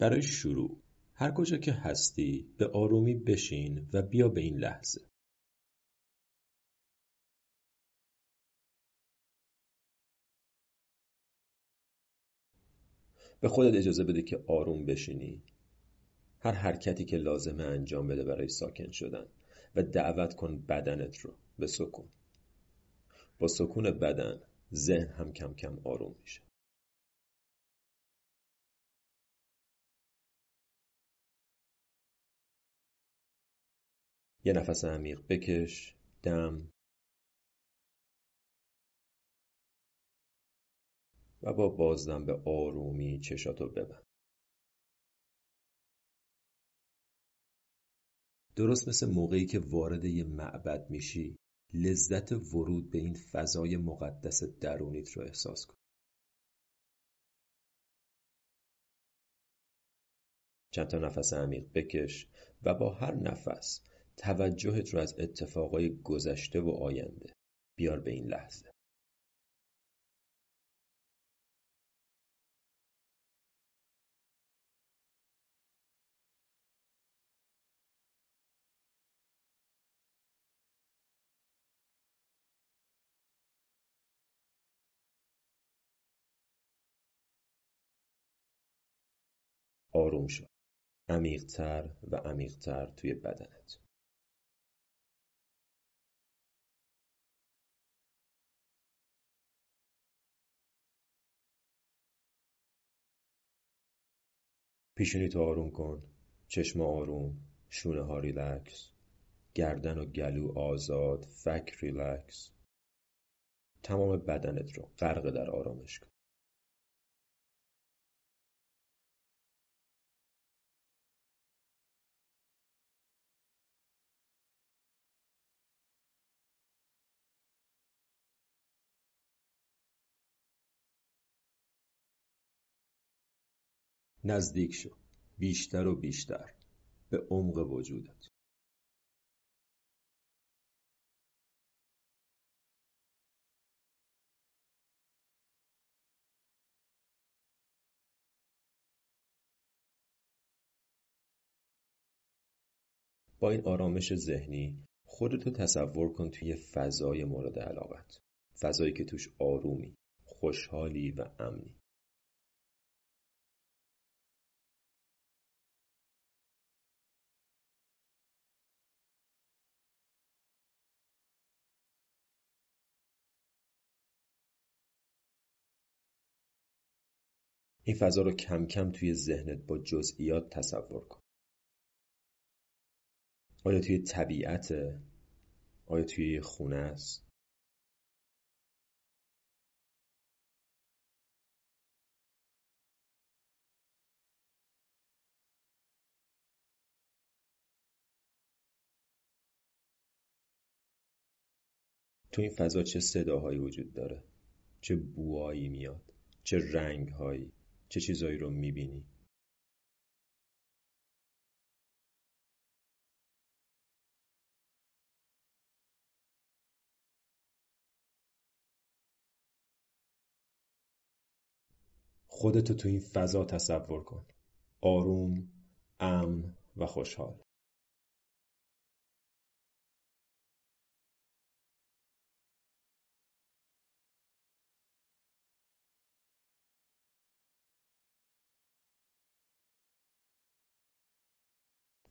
برای شروع هر کجا که هستی به آرومی بشین و بیا به این لحظه. به خودت اجازه بده که آروم بشینی. هر حرکتی که لازمه انجام بده برای ساکن شدن و دعوت کن بدنت رو به سکون. با سکون بدن ذهن هم کم کم آروم میشه. یه نفس عمیق بکش دم. و با بازدم به آرومی چشاتو ببند. درست مثل موقعی که وارد یه معبد میشی لذت ورود به این فضای مقدس درونیت رو احساس کن. چند تا نفس عمیق بکش و با هر نفس توجهت رو از اتفاقای گذشته و آینده بیار به این لحظه. آروم شو. عمیقتر و عمیقتر توی بدنت. پیشونی تو آروم کن. چشم آروم. شونه ها ریلکس. گردن و گلو آزاد. فک ریلکس. تمام بدنت رو غرق در آرامش کن. نزدیک شو. بیشتر و بیشتر. به عمق وجودت. با این آرامش ذهنی خودتو تصور کن توی فضای مورد علاقت. فضایی که توش آرومی خوشحالی و امنی. این فضا رو کم کم توی ذهنت با جزئیات تصور کن. آیا توی طبیعت؟ آیا توی خونه است؟ تو این فضا چه صداهایی وجود داره؟ چه بوهایی میاد؟ چه رنگهایی؟ چه چیزایی رو می‌بینی؟ خودتو تو این فضا تصور کن. آروم امن و خوشحال.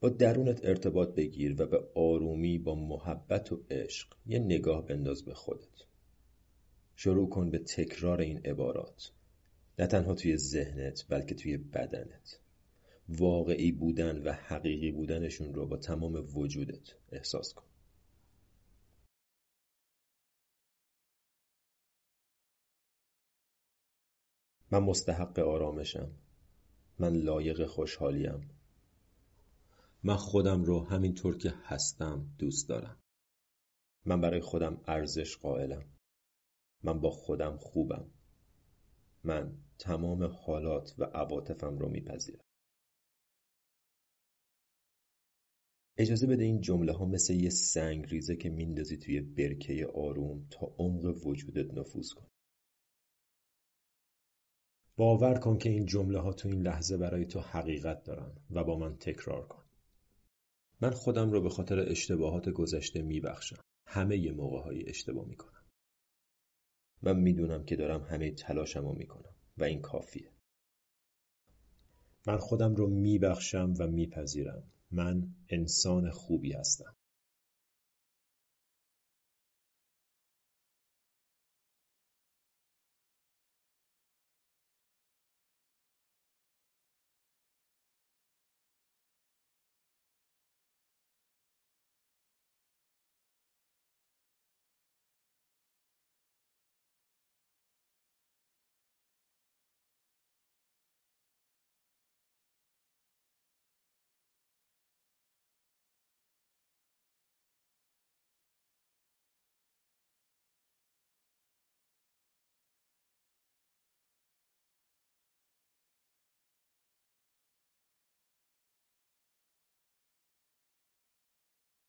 با درونت ارتباط بگیر و به آرومی با محبت و عشق یه نگاه بنداز به خودت. شروع کن به تکرار این عبارات. نه تنها توی ذهنت بلکه توی بدنت. واقعی بودن و حقیقی بودنشون رو با تمام وجودت احساس کن. من مستحق آرامشم. من لایق خوشحالیم. من خودم رو همینطور که هستم دوست دارم. من برای خودم ارزش قائلم. من با خودم خوبم. من تمام حالات و عواطفم رو میپذیرم. اجازه بده این جمله ها مثل یه سنگ ریزه که میندازی توی برکه آروم تا عمق وجودت نفوذ کن باور کن که این جمله ها تو این لحظه برای تو حقیقت دارن و با من تکرار کن. من خودم رو به خاطر اشتباهات گذشته میبخشم. همه موقع های اشتباه می‌کنم. من می‌دونم که دارم همه تلاشم رو می‌کنم و این کافیه. من خودم رو میبخشم و میپذیرم. من انسان خوبی هستم.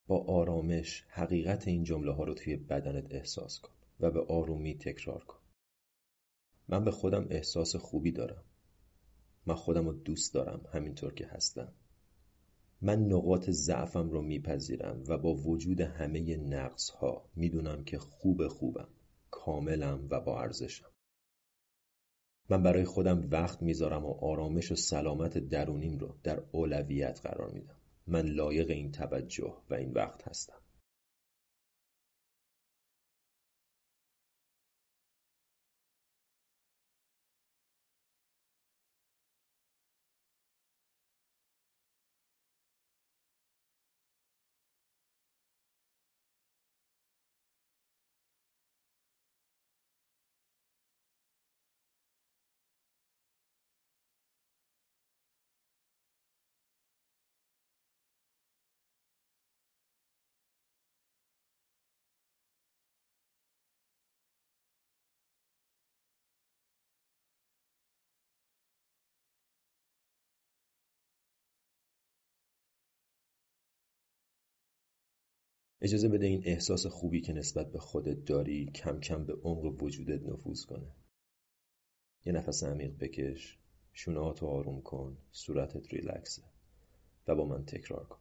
با آرامش حقیقت این جمله ها رو توی بدنت احساس کن و به آرومی تکرار کن. من به خودم احساس خوبی دارم. من خودم رو دوست دارم همینطور که هستم. من نقاط ضعفم رو میپذیرم و با وجود همه نقص ها می‌دونم که خوب خوبم. کاملم و با ارزشم. من برای خودم وقت می‌ذارم و آرامش و سلامت درونیم رو در اولویت قرار میدم. من لایق این توجه و این وقت هستم. اجازه بده این احساس خوبی که نسبت به خودت داری کم کم به عمق وجودت نفوذ کنه. یه نفس عمیق بکش، شونهاتو آروم کن، صورتت ریلکسه و با من تکرار کن.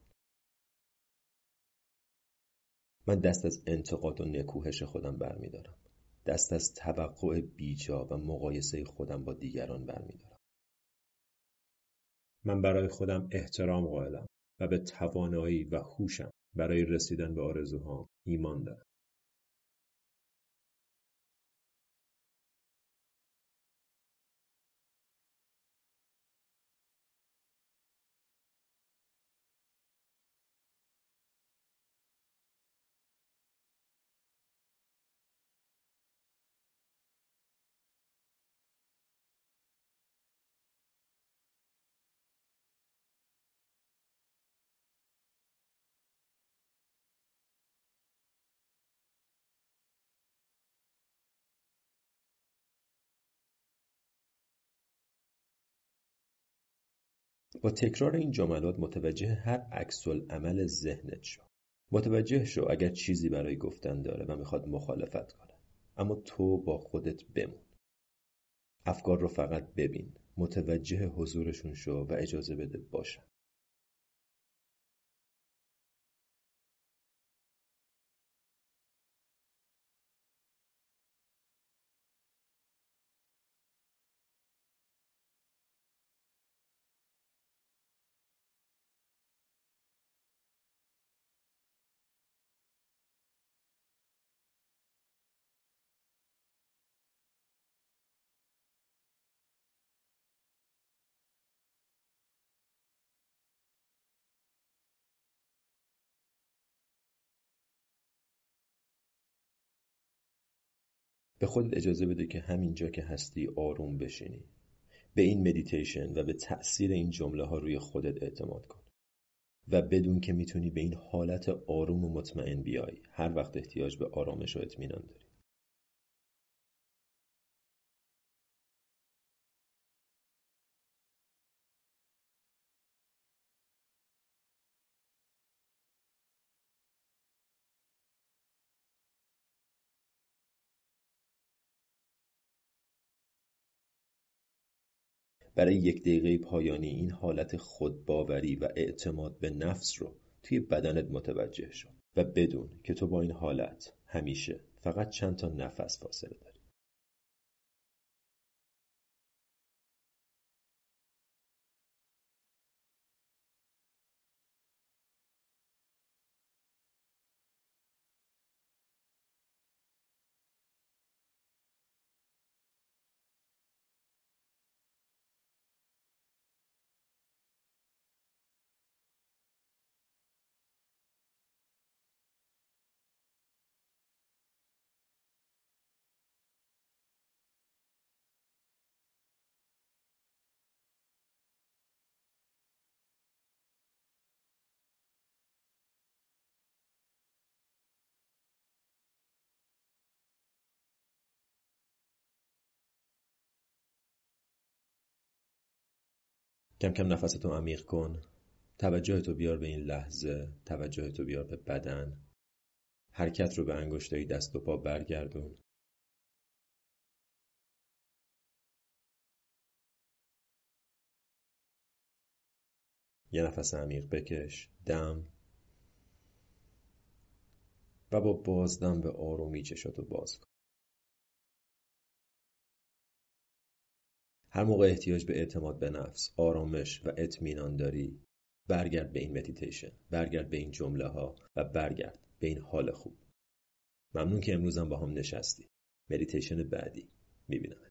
من دست از انتقاد و نکوهش خودم برمیدارم. دست از توقع بیجا و مقایسه خودم با دیگران برمیدارم. من برای خودم احترام قائلم و به توانایی و هوشم برای رسیدن به آرزوهام ایمان دارم. با تکرار این جملات متوجه هر عمل ذهنت شو. متوجه شو اگر چیزی برای گفتن داره و می‌خواد مخالفت کنه. اما تو با خودت بمون. افکار رو فقط ببین. متوجه حضورشون شو و اجازه بده باشن. به خودت اجازه بده که همینجا که هستی آروم بشینی. به این مدیتیشن و به تأثیر این جمله ها روی خودت اعتماد کن. و بدون که می‌تونی به این حالت آروم و مطمئن بیای هر وقت احتیاج به آرامش و اطمینان داری. برای یک دقیقه پایانی این حالت خودباوری و اعتماد به نفس رو توی بدنت متوجه شو و بدون که تو با این حالت همیشه فقط چند تا نفس فاصله داری. کم کم نفستو عمیق کن. توجهتو بیار به این لحظه. توجهتو بیار به بدن. حرکت رو به انگشتای دست و پا برگردون. یه نفس عمیق بکش. دم. و با بازدم به آرومی چشاتو باز کن. هر موقع احتیاج به اعتماد به نفس، آرامش و اطمینان داری برگرد به این مدیتیشن برگرد به این جمله ها و برگرد به این حال خوب. ممنون که امروزم با هم نشستی مدیتیشن بعدی. می‌بینم